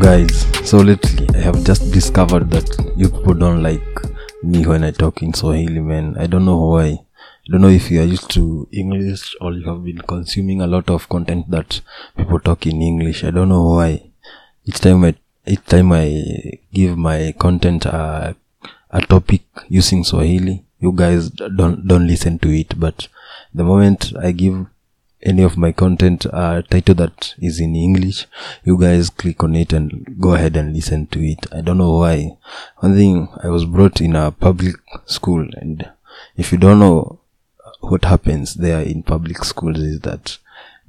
guys so lately i have just discovered that you people don't like me when i talk in swahili man. I don't know why. I don't know if you are used to english or you have been consuming a lot of content that people talk in english. I don't know why. Each time i each time i give my content a, a topic using swahili you guys don't don't listen to it. But the moment i give any of my content uh, title that is in english you guys click on it and go ahead and listen to it. I don't know why. One thing i was brought in a public school and if you don't know what happens there in public schools is that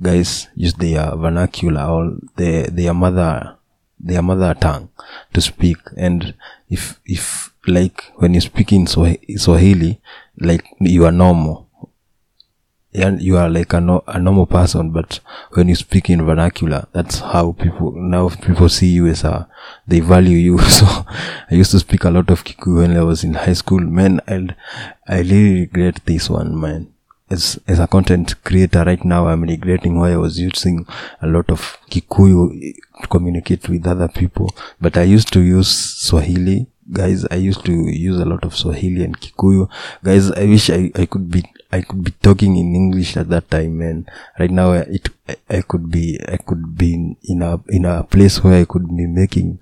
guys use their vernacular or their their mother their mother tongue to speak. And if if like when you speak in Swah- swahili like you are normal you are like a, no, a normal person but when you speak in vernacular that's how people now people see you as a they value you. So i used to speak a lot of kiku when i was in high school. Man and i really regret this one man. As as a content creator right now i'm regretting why i was using a lot of kikuyu to communicate with other people. But i used to use swahili guys i used to use a lot of swahili and kikuyu. Guys i wish i, I could be i could be talking in english at that time man. Right now it I, I could be i could be in, in a in a place where i could be making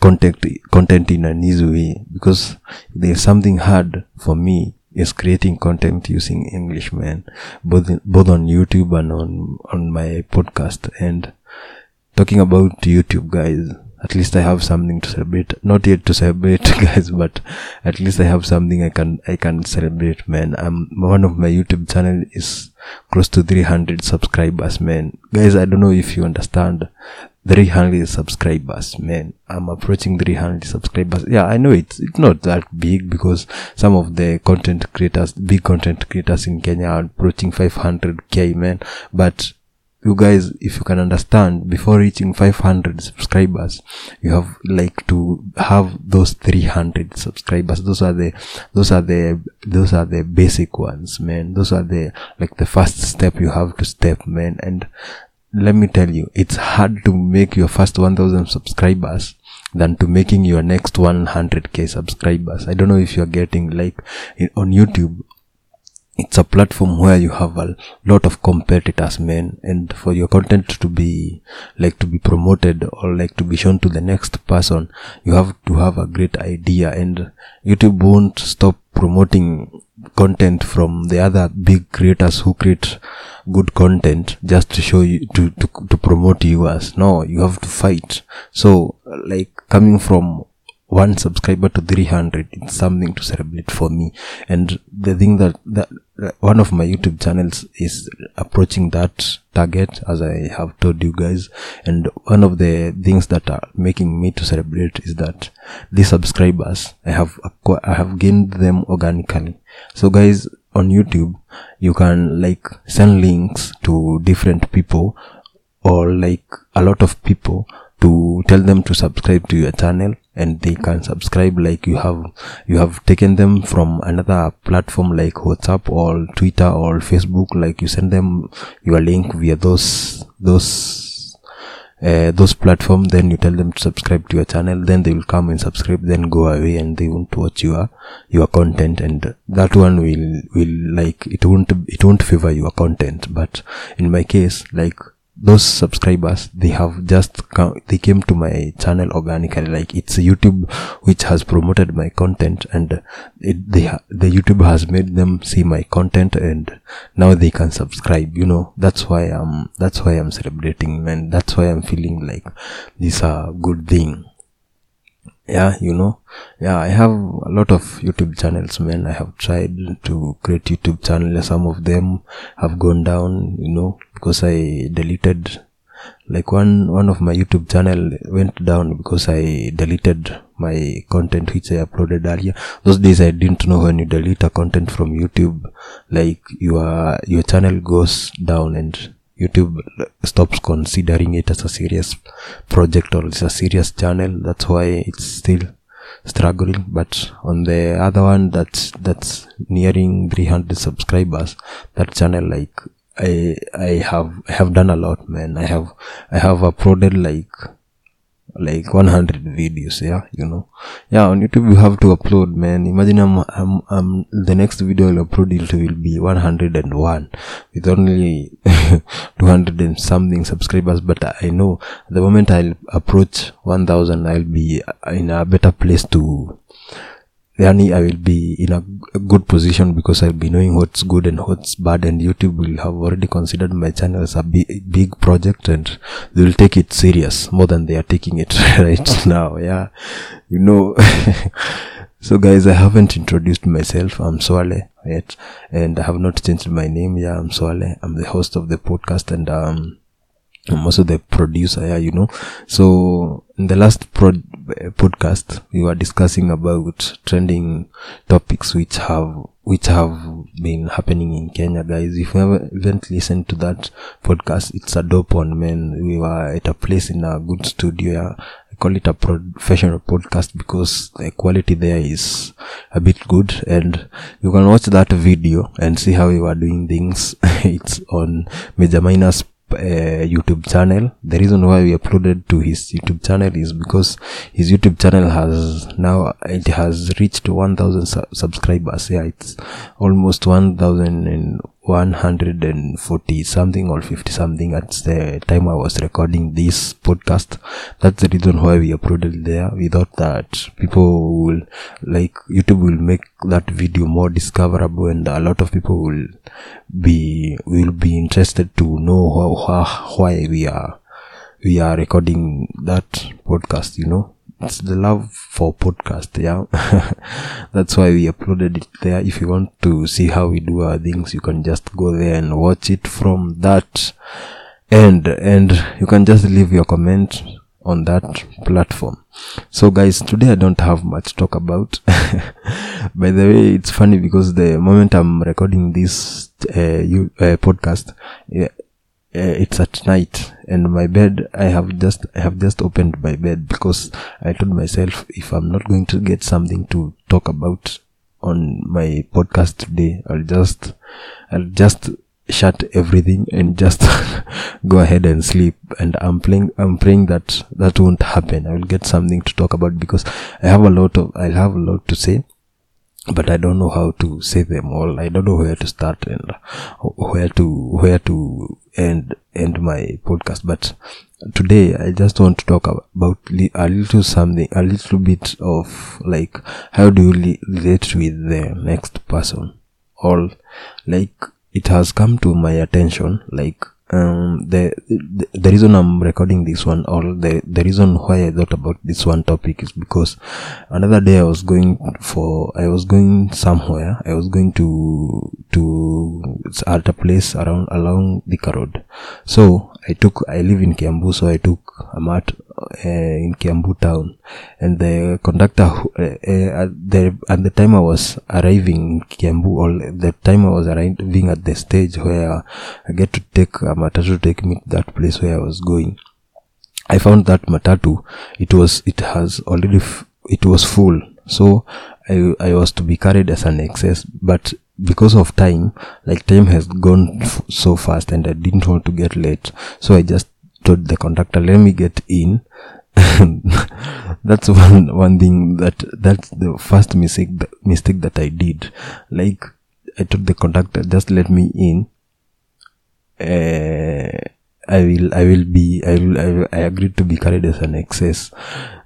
content content in an easy way. Because there's something hard for me is creating content using english man. Both in, both on youtube and on on my podcast. And talking about youtube guys at least i have something to celebrate. Not yet to celebrate guys but at least i have something i can i can celebrate man. I'm one of my youtube channel is close to 300 subscribers man. Guys i don't know if you understand. 300 subscribers man. I'm approaching 300 subscribers. Yeah i know it's it's not that big because some of the content creators big content creators in kenya are approaching 500k man. But you guys if you can understand before reaching 500 subscribers you have like to have those 300 subscribers. Those are the those are the those are the basic ones man. Those are the like the first step you have to step man. And let me tell you it's hard to make your first 1000 subscribers than to making your next 100k subscribers. I don't know if you're getting like on youtube it's a platform where you have a lot of competitors man. And for your content to be like to be promoted or like to be shown to the next person you have to have a great idea. And youtube won't stop promoting content from the other big creators who create good content just to show you to, to to promote yours no you have to fight. So like coming from one subscriber to 300 it's something to celebrate for me. And the thing that, that uh, one of my youtube channels is approaching that target as i have told you guys. And one of the things that are making me to celebrate is that these subscribers i have i have gained them organically. So guys on youtube you can like send links to different people or like a lot of people to tell them to subscribe to your channel and they can subscribe like you have you have taken them from another platform like whatsapp or twitter or facebook like you send them your link via those those uh, those platform then you tell them to subscribe to your channel then they will come and subscribe then go away and they won't watch your your content and that one will will like it won't it won't favor your content. But in my case like those subscribers they have just come, they came to my channel organically. Like it's youtube which has promoted my content and it they the youtube has made them see my content and now they can subscribe you know. That's why i'm that's why i'm celebrating and that's why i'm feeling like this a good thing yeah you know. Yeah i have a lot of youtube channels man. I have tried to create youtube channels some of them have gone down you know because i deleted like one one of my youtube channel went down because i deleted my content which i uploaded earlier. Those days i didn't know when you delete a content from youtube like your your channel goes down and youtube stops considering it as a serious project or it's a serious channel. That's why it's still struggling. But on the other one that's that's nearing 300 subscribers. That channel like i i have I have done a lot man. I have i have uploaded like like 100 videos yeah you know. Yeah on youtube you have to upload man. Imagine i'm, I'm, I'm the next video i'll upload it will be 101 with only 200 and something subscribers. But i know the moment i'll approach 1000 i'll be in a better place to yani I will be in a good position because I'll be knowing what's good and what's bad and YouTube will have already considered my channel as a big, big project and they will take it serious more than they are taking it right now yeah. You know so guys I haven't introduced myself. I'm Swale yet and I have not changed my name. Yeah I'm Swale. I'm the host of the podcast and um I'm also the producer yeah you know. So in the last prod, podcast we were discussing about trending topics which have which have been happening in Kenya guys. If you haven't listened to that podcast it's a dope one man. We were at a place in a good studio yeah. I call it a professional podcast because the quality there is a bit good and you can watch that video and see how we were doing things. It's on Major Minus uh, YouTube channel. The reason why we uploaded to his YouTube channel is because his YouTube channel has now it has reached 1000 su- subscribers. Yeah, it's almost 1000 140 something or 50 something at the time I was recording this podcast. That's the reason why we uploaded there. We thought that people will like YouTube will make that video more discoverable and a lot of people will be will be interested to know how, how, why we are we are recording that podcast, you know the love for podcast yeah? That's why we uploaded it there. If you want to see how we do our things you can just go there and watch it from that end. And you can just leave your comment on that platform. So guys today i don't have much to talk about. By the way it's funny because the moment i'm recording this uh, you, uh, podcast yeah, uh, it's at night and my bed i have just i have just opened my bed because i told myself if i'm not going to get something to talk about on my podcast today i'll just i'll just shut everything and just go ahead and sleep. And i'm playing i'm praying that that won't happen. I will get something to talk about because i have a lot of i'll have a lot to say but I don't know how to say them all. I don't know where to start and where to where to end end my podcast. But today I just want to talk about a little something, a little bit of like how do you relate with the next person, or like it has come to my attention like um the, the the reason i'm recording this one or the the reason why i thought about this one topic is because another day i was going for i was going somewhere. I was going to to at a place around along the road. So i took i live in kiambu so i took a mat in kiambu town. And the conductor uh, uh, at the at the time i was arriving in kiambu or the time i was arriving at the stage where i get to take a matatu to take me to that place where i was going i found that matatu it was it has already f- it was full. So i i was to be carried as an excess but because of time like time has gone f- so fast and i didn't want to get late so i just told the conductor. Let me get in. That's one one thing that that's the first mistake mistake that i did. Like i told the conductor just let me in. Uh, I will, I will be, I will, I, will, I agreed to be carried as an excess,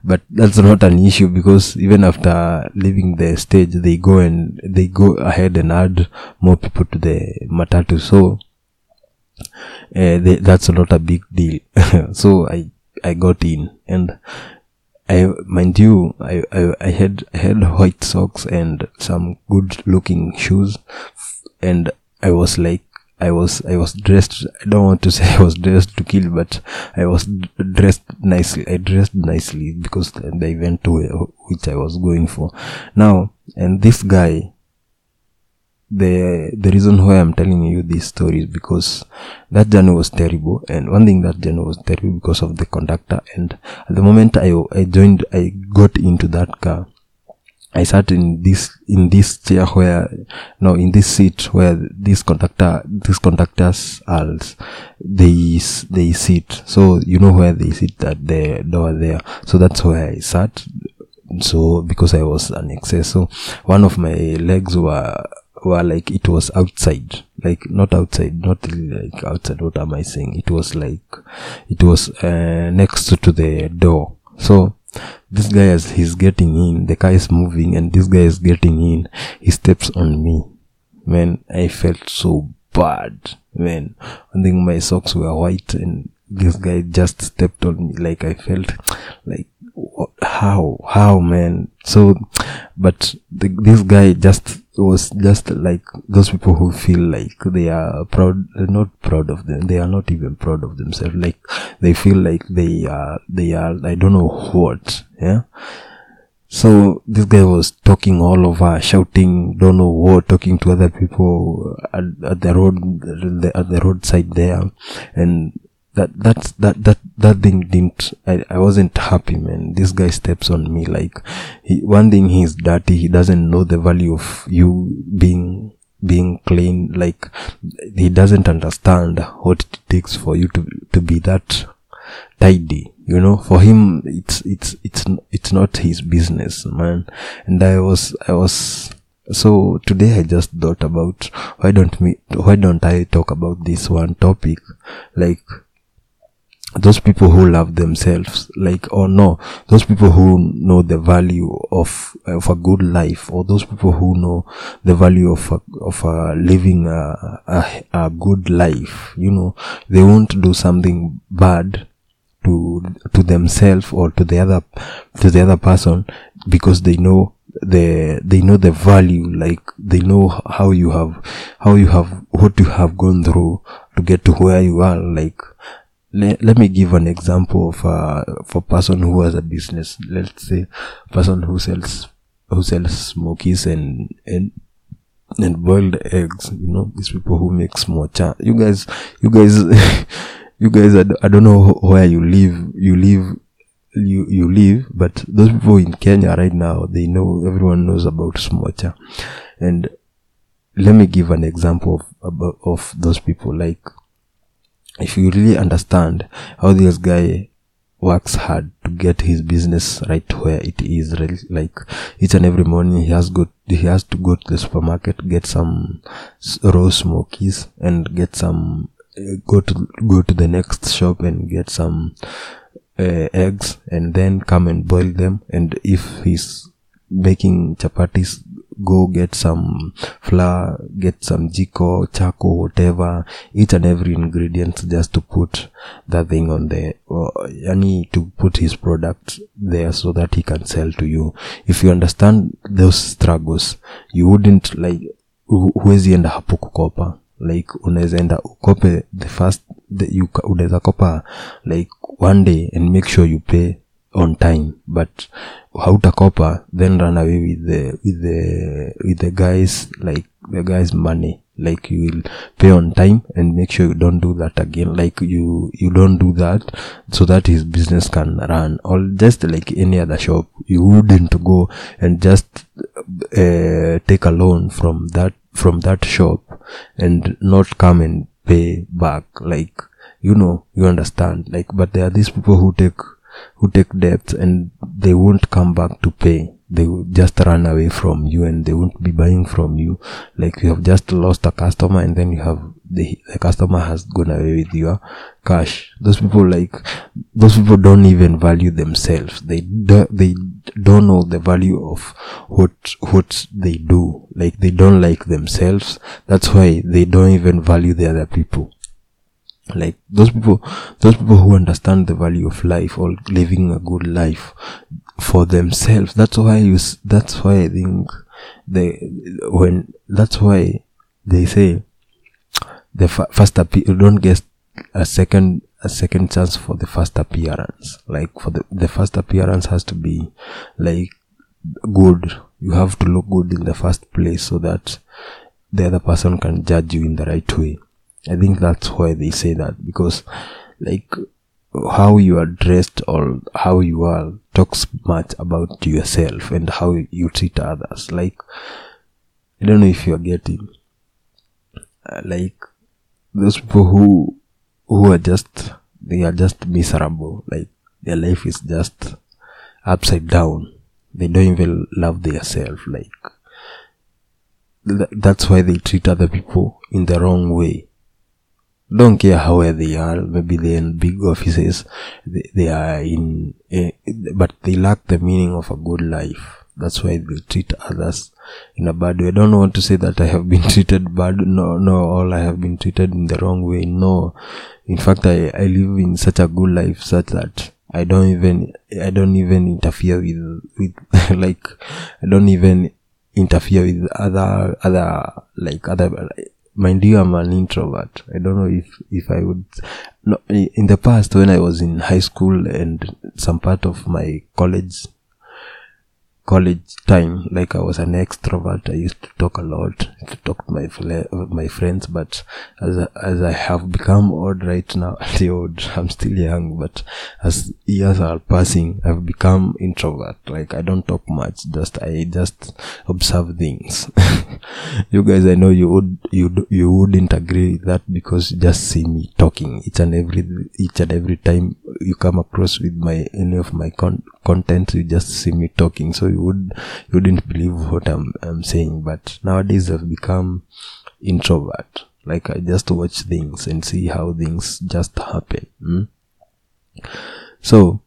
but that's not an issue because even after leaving the stage, they go and they go ahead and add more people to the matatu. So, uh, they, that's not a big deal. so I, I got in and I, mind you, I, I, I had, I had white socks and some good looking shoes and I was like, I was I was dressed. I don't want to say I was dressed to kill, but I was dressed nicely. I dressed nicely because the event to which I was going for. Now, and this guy, the the reason why I'm telling you this story is because that journey was terrible, and one thing that journey was terrible because of the conductor. And at the moment I I joined, I got into that car. I sat in this in this chair where no in this seat where this conductor these conductors are they they sit so you know where they sit at the door there so that's where I sat so because I was an excess so one of my legs were were like it was outside. Like not outside not like outside. What am I saying? It was like it was uh, next to the door. So this guy as he's getting in. The car is moving and this guy is getting in. He steps on me. Man i felt so bad. Man i think my socks were white and this guy just stepped on me. Like i felt like how how man? So but the, this guy just was just like those people who feel like they are proud not proud of them they are not even proud of themselves. Like they feel like they are they are i don't know what yeah? So this guy was talking all over, shouting, don't know what, talking to other people at, at the road, at the roadside there, and that that that that that thing didn't. I, I wasn't happy, man. This guy steps on me like he, one thing. He's dirty. He doesn't know the value of you being being clean. Like he doesn't understand what it takes for you to to be that tidy you know for him it's it's it's it's not his business man and i was i was so today i just thought about why don't me why don't i talk about this one topic like those people who love themselves like or no those people who know the value of of a good life or those people who know the value of a, of a living a, a, a good life you know they won't do something bad to to themselves or to the other to the other person because they know the they know the value like they know how you have how you have what you have gone through to get to where you are like let, let me give an example of a for person who has a business. Let's say person who sells who sells smokies and and and boiled eggs you know these people who make smocha you guys you guys you guys I, I don't know where you live you live you you live but those people in kenya right now they know everyone knows about smocha and let me give an example of of those people like if you really understand how this guy works hard to get his business right where it is really like each and every morning he has got he has to go to the supermarket get some raw smokies and get some uh, go to go to the next shop and get some uh, eggs and then come and boil them. And if he's making chapatis go get some flour get some jiko chako whatever each and every ingredient just to put that thing on the uh, yani to put his product there so that he can sell to you. If you understand those struggles you wouldn't like hu- huwezi enda hapo kukopa. Like unaweza enda ukope the first unaweza kopa like one day and make sure you pay on time. But hautakopa then run away with the with the with the guys like the guys money. Like you will pay on time and make sure you don't do that again. Like you you don't do that so that his business can run. Or just like any other shop you wouldn't go and just uh, take a loan from that from that shop and not come and pay back. Like you know you understand. Like but there are these people who take who take debts and they won't come back to pay. They will just run away from you and they won't be buying from you. Like you have just lost a customer and then you have the, the customer has gone away with your cash. Those people like those people don't even value themselves. They do, they don't know the value of what what they do. Like they don't like themselves. That's why they don't even value the other people like those people those people who understand the value of life or living a good life for themselves that's why you that's why i think they when that's why they say the fa- first appear don't get a second a second chance for the first appearance. Like for the the first appearance has to be like good. You have to look good in the first place so that the other person can judge you in the right way i think that's why they say that because like how you are dressed or how you are talks much about yourself and how you treat others. Like i don't know if you're getting uh, like those people who who are just they are just miserable. Like their life is just upside down. They don't even love themselves. Like th- that's why they treat other people in the wrong way don't care how they are. Maybe they're in big offices. They, they are in a, but they lack the meaning of a good life. That's why they treat others in a bad way. I don't want to say that i have been treated bad. No no all i have been treated in the wrong way. No. In fact i i live in such a good life such that i don't even i don't even interfere with with like i don't even interfere with other other like other mind you i'm an introvert. I don't know if if i would no in the past when i was in high school and some part of my college college time like i was an extrovert i used to talk a lot to talk to my my friends but as I, as i have become old right now old i'm still young but as years are passing i've become introvert. Like i don't talk much just i just observe things. You guys i know you would you you wouldn't agree with that because you just see me talking each and every each and every time you come across with my any of my con- content you just see me talking. So you would you wouldn't believe what i'm i'm saying but nowadays i've become introvert. Like i just watch things and see how things just happen hmm? so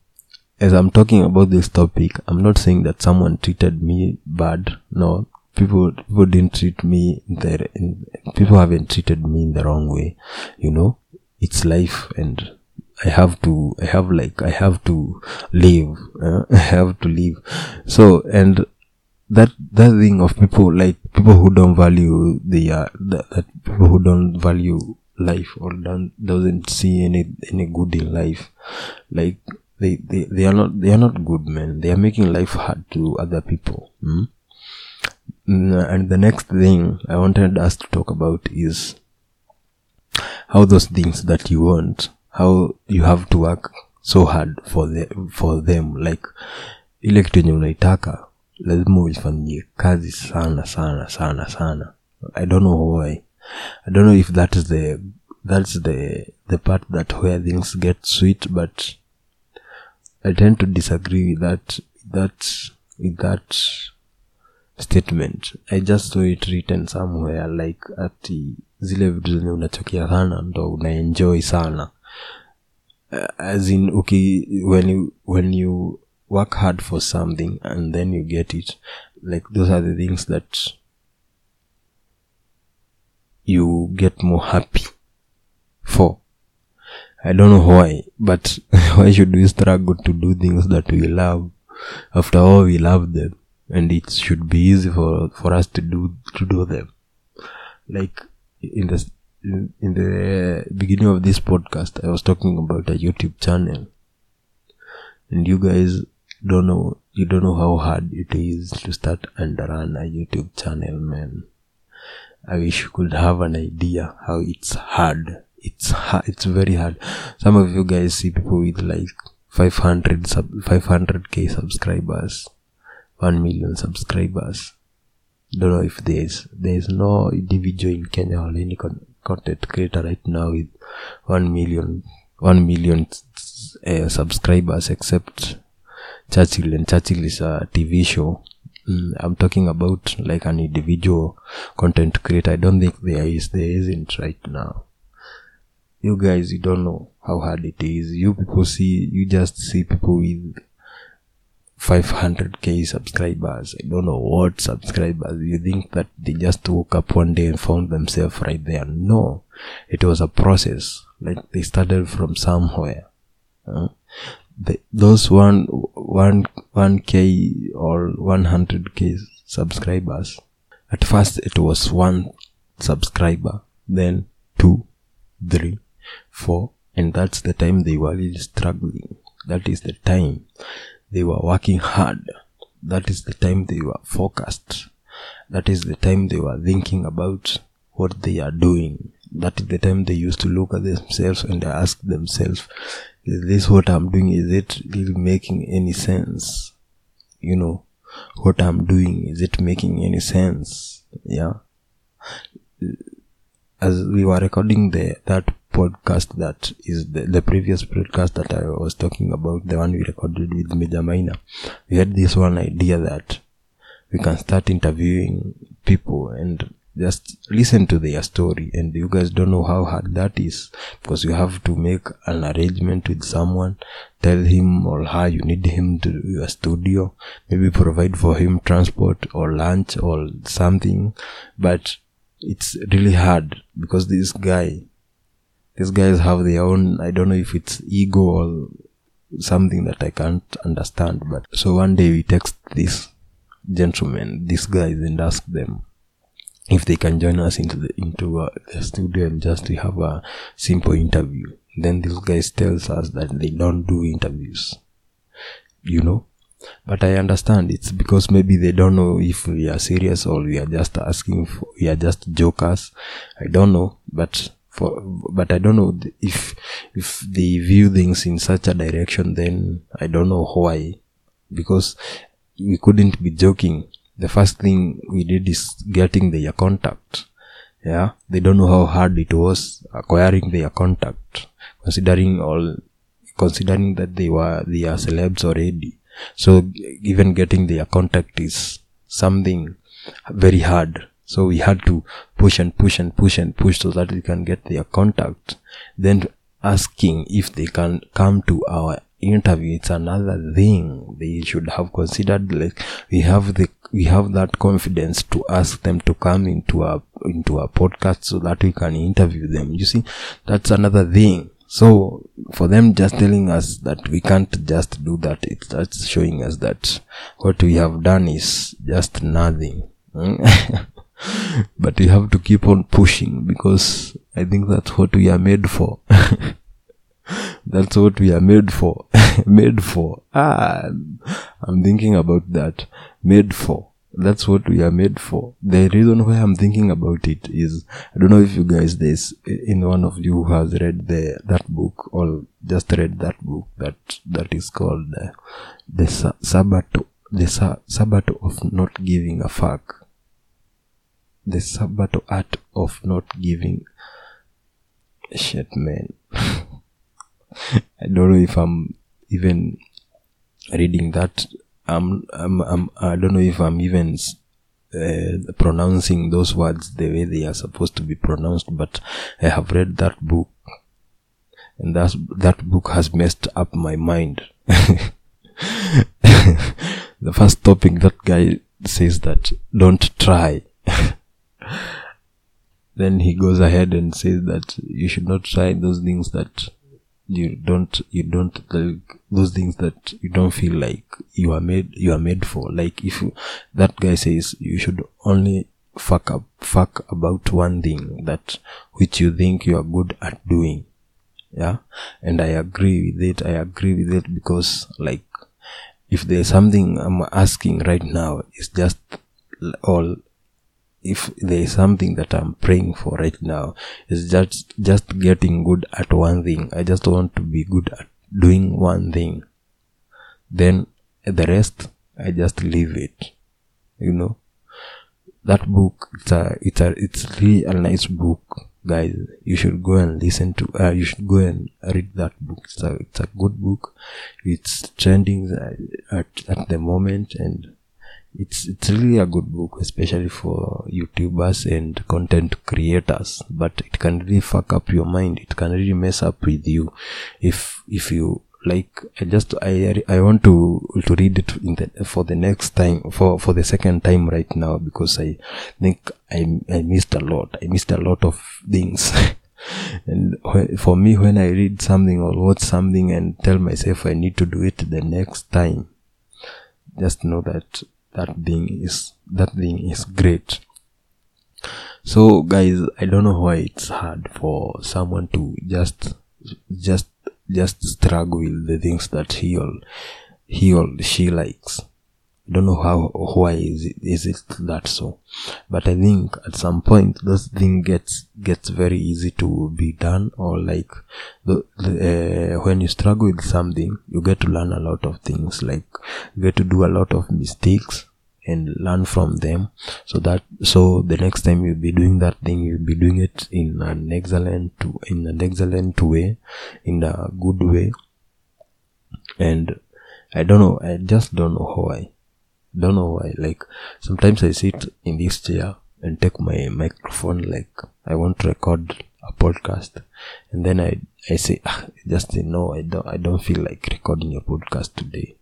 as i'm talking about this topic i'm not saying that someone treated me bad. No people people didn't treat me in the people haven't treated me in the wrong way you know? It's life and i have to i have like i have to live uh, i have to live so and that that thing of people like people who don't value the uh, that, that people who don't value life or don't doesn't see any any good in life like they, they they are not they are not good men they are making life hard to other people hmm? Mm, and the next thing i wanted us to talk about is how those things that you want how you have to work so hard for the, for them like ile kitu yenye unaitaka lazima uifanyie kazi sana sana sana sana. I don't know why. I don't know if that is the that's the the part that where things get sweet but i tend to disagree with that that with that statement. I just saw it written somewhere like ati zile vitu zenye unachokia sana ndo unaenjoy sana uh, as in okay when you when you work hard for something and then you get it like those are the things that you get more happy for. I don't know why but why should we struggle to do things that we love? After all we love them and it should be easy for for us to do to do them. Like in the in, in the beginning of this podcast i was talking about a youtube channel. And you guys don't know you don't know how hard it is to start and run a youtube channel man. I wish you could have an idea how it's hard. It's hard it's very hard. Some of you guys see people with like 500 sub 500k subscribers 1 million subscribers. Don't know if there's there's no individual in kenya or any content creator right now with 1 million 1 million uh, subscribers except churchill and churchill is a tv show. Mm, i'm talking about like an individual content creator. I don't think there is there isn't right now. You guys you don't know how hard it is. You people see you just see people with 500k subscribers. I don't know what subscribers. You think that they just woke up one day and found themselves right there? No. It was a process. Like they started from somewhere. Huh? the, those one one one k or 100k subscribers at first it was one subscriber then two three four and that's the time they were really struggling. That is the time they were working hard. That is the time they were focused. That is the time they were thinking about what they are doing. That is the time they used to look at themselves and ask themselves is this what i'm doing? Is it really making any sense? You know what i'm doing is it making any sense? Yeah. As we were recording the that podcast that is the, the previous podcast that I was talking about, the one we recorded with Major Minor, we had this one idea that we can start interviewing people and just listen to their story. And you guys don't know how hard that is because you have to make an arrangement with someone tell him or her you need him to your studio maybe provide for him transport or lunch or something. But it's really hard because this guy these guys have their own i don't know if it's ego or something that i can't understand but so one day we text this gentlemen, these guys and ask them if they can join us into the into uh, the studio and just to have a simple interview. Then these guys tells us that they don't do interviews you know? But i understand it's because maybe they don't know if we are serious or we are just asking for, we are just jokers. I don't know but for but i don't know if if they view things in such a direction then i don't know why. Because we couldn't be joking. The first thing we did is getting their contact. Yeah? They don't know how hard it was acquiring their contact. Considering all considering that they were they are celebs already. So even getting their contact is something very hard so we had to push and push and push and push so that we can get their contact. Then asking if they can come to our interview it's another thing they should have considered. Like we have the we have that confidence to ask them to come into a into a podcast so that we can interview them. You see that's another thing. So for them just telling us that we can't just do that it's starts showing us that what we have done is just nothing hmm? but we have to keep on pushing because i think that's what we are made for. That's what we are made for. Made for. Ah i'm thinking about that. Made for. That's what we are made for. The reason why i'm thinking about it is i don't know if you guys there's in one of you who has read the that book or just read that book that that is called uh, the Sa- sabbath the sabbath of not giving a fuck the sabbath art of not giving shit man i don't know if i'm even reading that I'm, I'm, I'm I don't know if I'm even uh, pronouncing those words the way they are supposed to be pronounced, but I have read that book, and that that book has messed up my mind. the first topic that guy says that don't try. then he goes ahead and says that you should not try those things that you don't you don't like those things that you don't feel like you are made you are made for. Like if you, that guy says you should only fuck up fuck about one thing that which you think you are good at doing. Yeah? And i agree with it i agree with it because like if there's something i'm asking right now it's just all if there is something that I'm praying for right now, is just just getting good at one thing. I just want to be good at doing one thing. Then the rest, I just leave it. You know, that book. It's a it's a it's really a nice book, guys. You should go and listen to. Uh, you should go and read that book. It's a it's a good book. It's trending at at the moment and it's it's really a good book especially for youtubers and content creators. But it can really fuck up your mind. It can really mess up with you. If if you like i just i i want to to read it in the for the next time for for the second time right now because i think i i missed a lot. I missed a lot of things. And for me when i read something or watch something and tell myself i need to do it the next time just know that that thing is that thing is great. So guys i don't know why it's hard for someone to just just just struggle with the things that he or he or she likes I don't know how why is it is it that so, but I think at some point this thing gets gets very easy to be done or like the, the uh, when you struggle with something you get to learn a lot of things. Like you get to do a lot of mistakes and learn from them. So that so the next time you'll be doing that thing you'll be doing it in an excellent in an excellent way in a good way. And i don't know i just don't know why don't know why like sometimes i sit in this chair and take my microphone like i want to record a podcast and then i i say ah, just no i don't i don't feel like recording a podcast today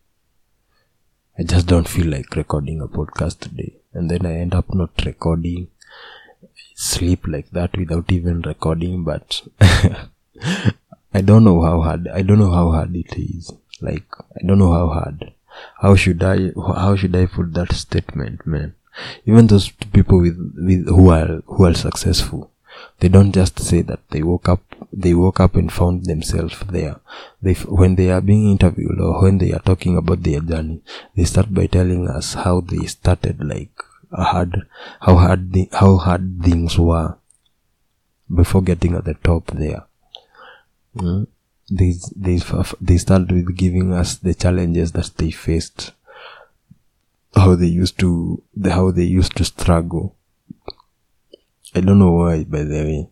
I just don't feel like recording a podcast today. And then I end up not recording, sleep like that without even recording, but I don't know how hard, I don't know how hard it is. Like, I don't know how hard. How should I, how should I put that statement, man? Even those people with, with, who are, who are successful, they don't just say that they woke up they woke up and found themselves there they when they are being interviewed or when they are talking about their journey they start by telling us how they started like hard how hard the, how hard things were before getting at the top there mm? They they they start with giving us the challenges that they faced how they used to the, how they used to struggle I don't know why, by the way.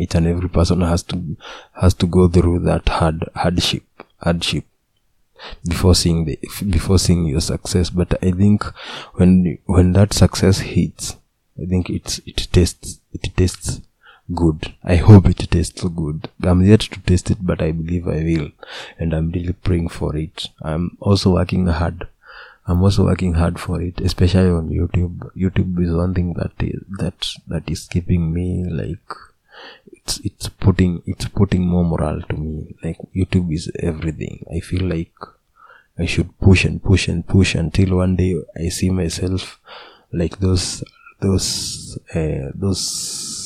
Each and every person has to has to go through that hard hardship hardship before seeing the before seeing your success. But I think when when that success hits, I think it's it tastes it tastes good. I hope it tastes good. I'm yet to taste it, but I believe I will, and I'm really praying for it. I'm also working hard I'm also working hard for it, especially on YouTube. YouTube is one thing that is, that that is keeping me like it's it's putting it's putting more morale to me. Like YouTube is everything. I feel like I should push and push and push until one day I see myself like those those uh, those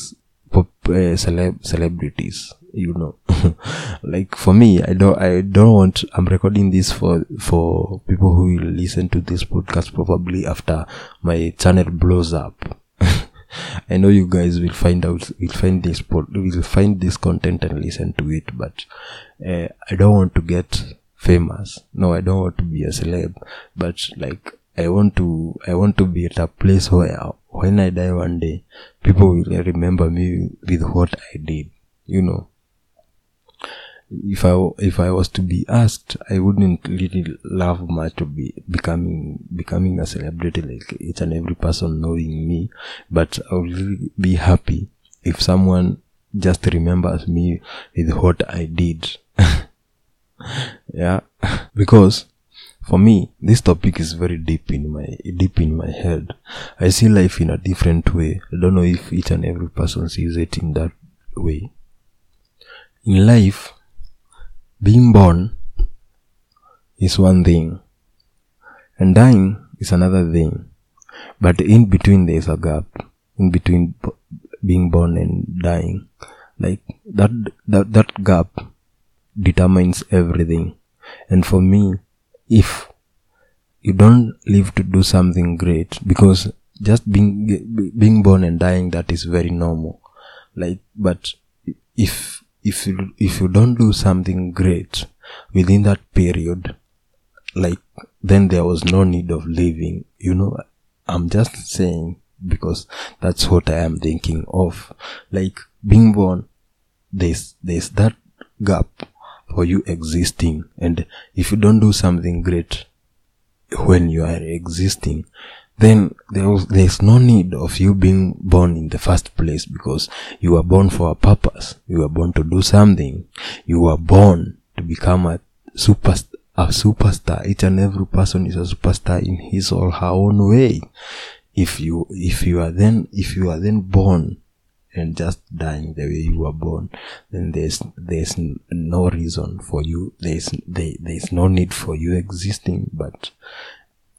celeb celebrities you know. Like for me i don't i don't want i'm recording this for for people who will listen to this podcast probably after my channel blows up. I know you guys will find out will find this pod, will find this content and listen to it but uh, i don't want to get famous. No i don't want to be a celeb but like i want to i want to be at a place where when i die one day people will remember me with what i did you know. If I if I was to be asked, I wouldn't really love much to be becoming becoming a celebrity like each and every person knowing me, but I would really be happy if someone just remembers me with what I did. yeah, because for me this topic is very deep in my deep in my head. I see life in a different way. I don't know if each and every person sees it in that way. In life, being born is one thing, and dying is another thing. But in between, there is a gap. In between being born and dying, like that, that, that gap determines everything. And for me, if you don't live to do something great, because just being being born and dying, that is very normal. Like, but if if you if you don't do something great within that period like then there was no need of living. You know i'm just saying because that's what i am thinking of. Like being born there's there's that gap for you existing and if you don't do something great when you are existing then there was, there's no need of you being born in the first place because you were born for a purpose. You were born to do something. You were born to become a super a superstar. Each and every person is a superstar in his or her own way. If you if you are then if you are then born and just dying the way you were born, then there's there's no reason for you. There's there, there's no need for you existing. But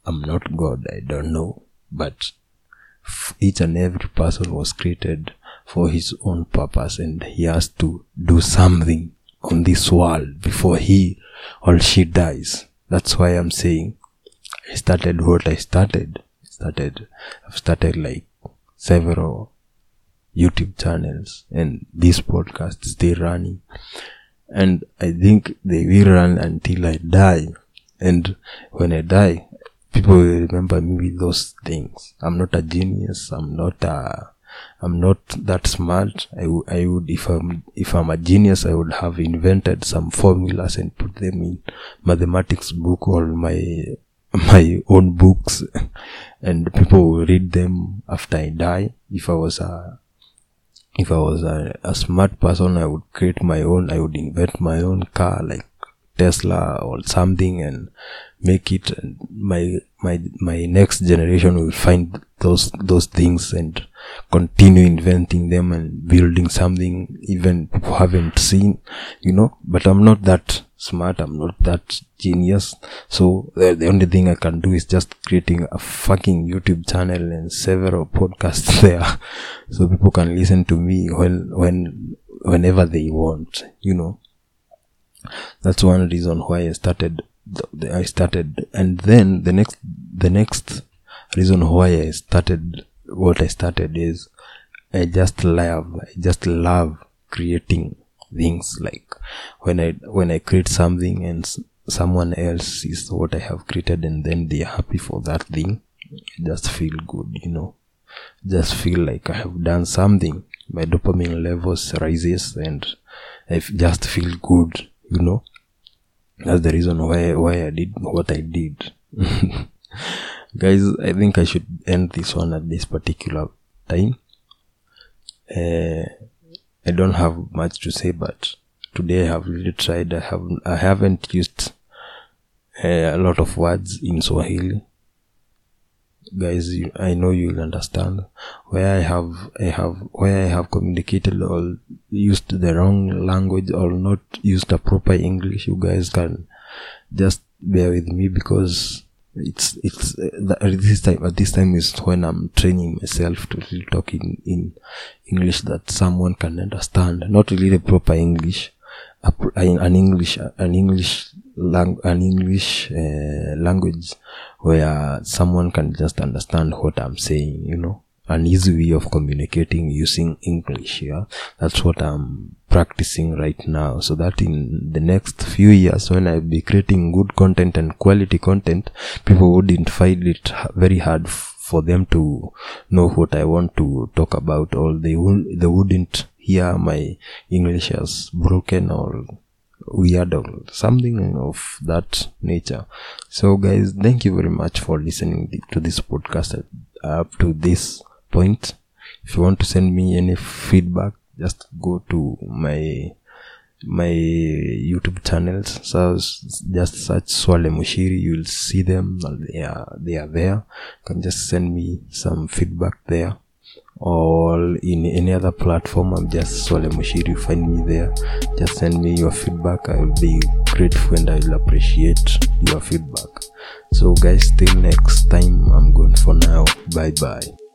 I'm not God, I don't know. But each and every person was created for his own purpose and he has to do something on this world before he or she dies. That's why I'm saying I started what I started. Started I've started like several YouTube channels and this podcast still running. And I think they will run until I die. And when I die, people will remember me with those things. I'm not a genius. I'm not a I'm not that smart. I, w- I would, if I'm, if I'm a genius, I would have invented some formulas and put them in mathematics book or my, my own books and people will read them after I die. If I was a, if I was a, a smart person, I would create my own, I would invent my own car like Tesla or something and make it and my my my next generation will find those those things and continue inventing them and building something even people haven't seen you know? But i'm not that smart. I'm not that genius. So the, the only thing i can do is just creating a fucking youtube channel and several podcasts there. So people can listen to me when when whenever they want you know. That's one reason why i started the, i started. And then the next the next reason why i started what i started is i just love i just love creating things like when i when i create something and someone else sees what i have created and then they are happy for that thing I just feel good you know just feel like i have done something my dopamine levels rises and i just feel good you know that's the reason why why I did what I did. Guys, I think I should end this one at this particular time. Uh, I don't have much to say, but today I have really tried. I have I haven't used uh, a lot of words in Swahili. Guys, you, I know you'll understand where I have I have where I have communicated or used the wrong language or not used a proper English. You guys can just bear with me because it's it's uh, the, this time at this time is when I'm training myself to really talk in, in English that someone can understand, not really the proper English, a an English an English lang- an English uh, language where someone can just understand what I'm saying, you know, an easy way of communicating using English. Yeah, that's what I'm practicing right now. So that in the next few years, when I be creating good content and quality content, people wouldn't find it very hard f- for them to know what I want to talk about, or they they wouldn't hear my English as broken or weird or something of that nature. So, guys, thank you very much for listening to this podcast uh, up to this point. If you want to send me any feedback, just go to my my YouTube channels. So just search Swale Mushiri, you'll see them. They are they are there. You can just send me some feedback there or in any other platform i'm just swale mushiri you find me there just send me your feedback i will be grateful and i will appreciate your feedback so guys till next time i'm going for now bye bye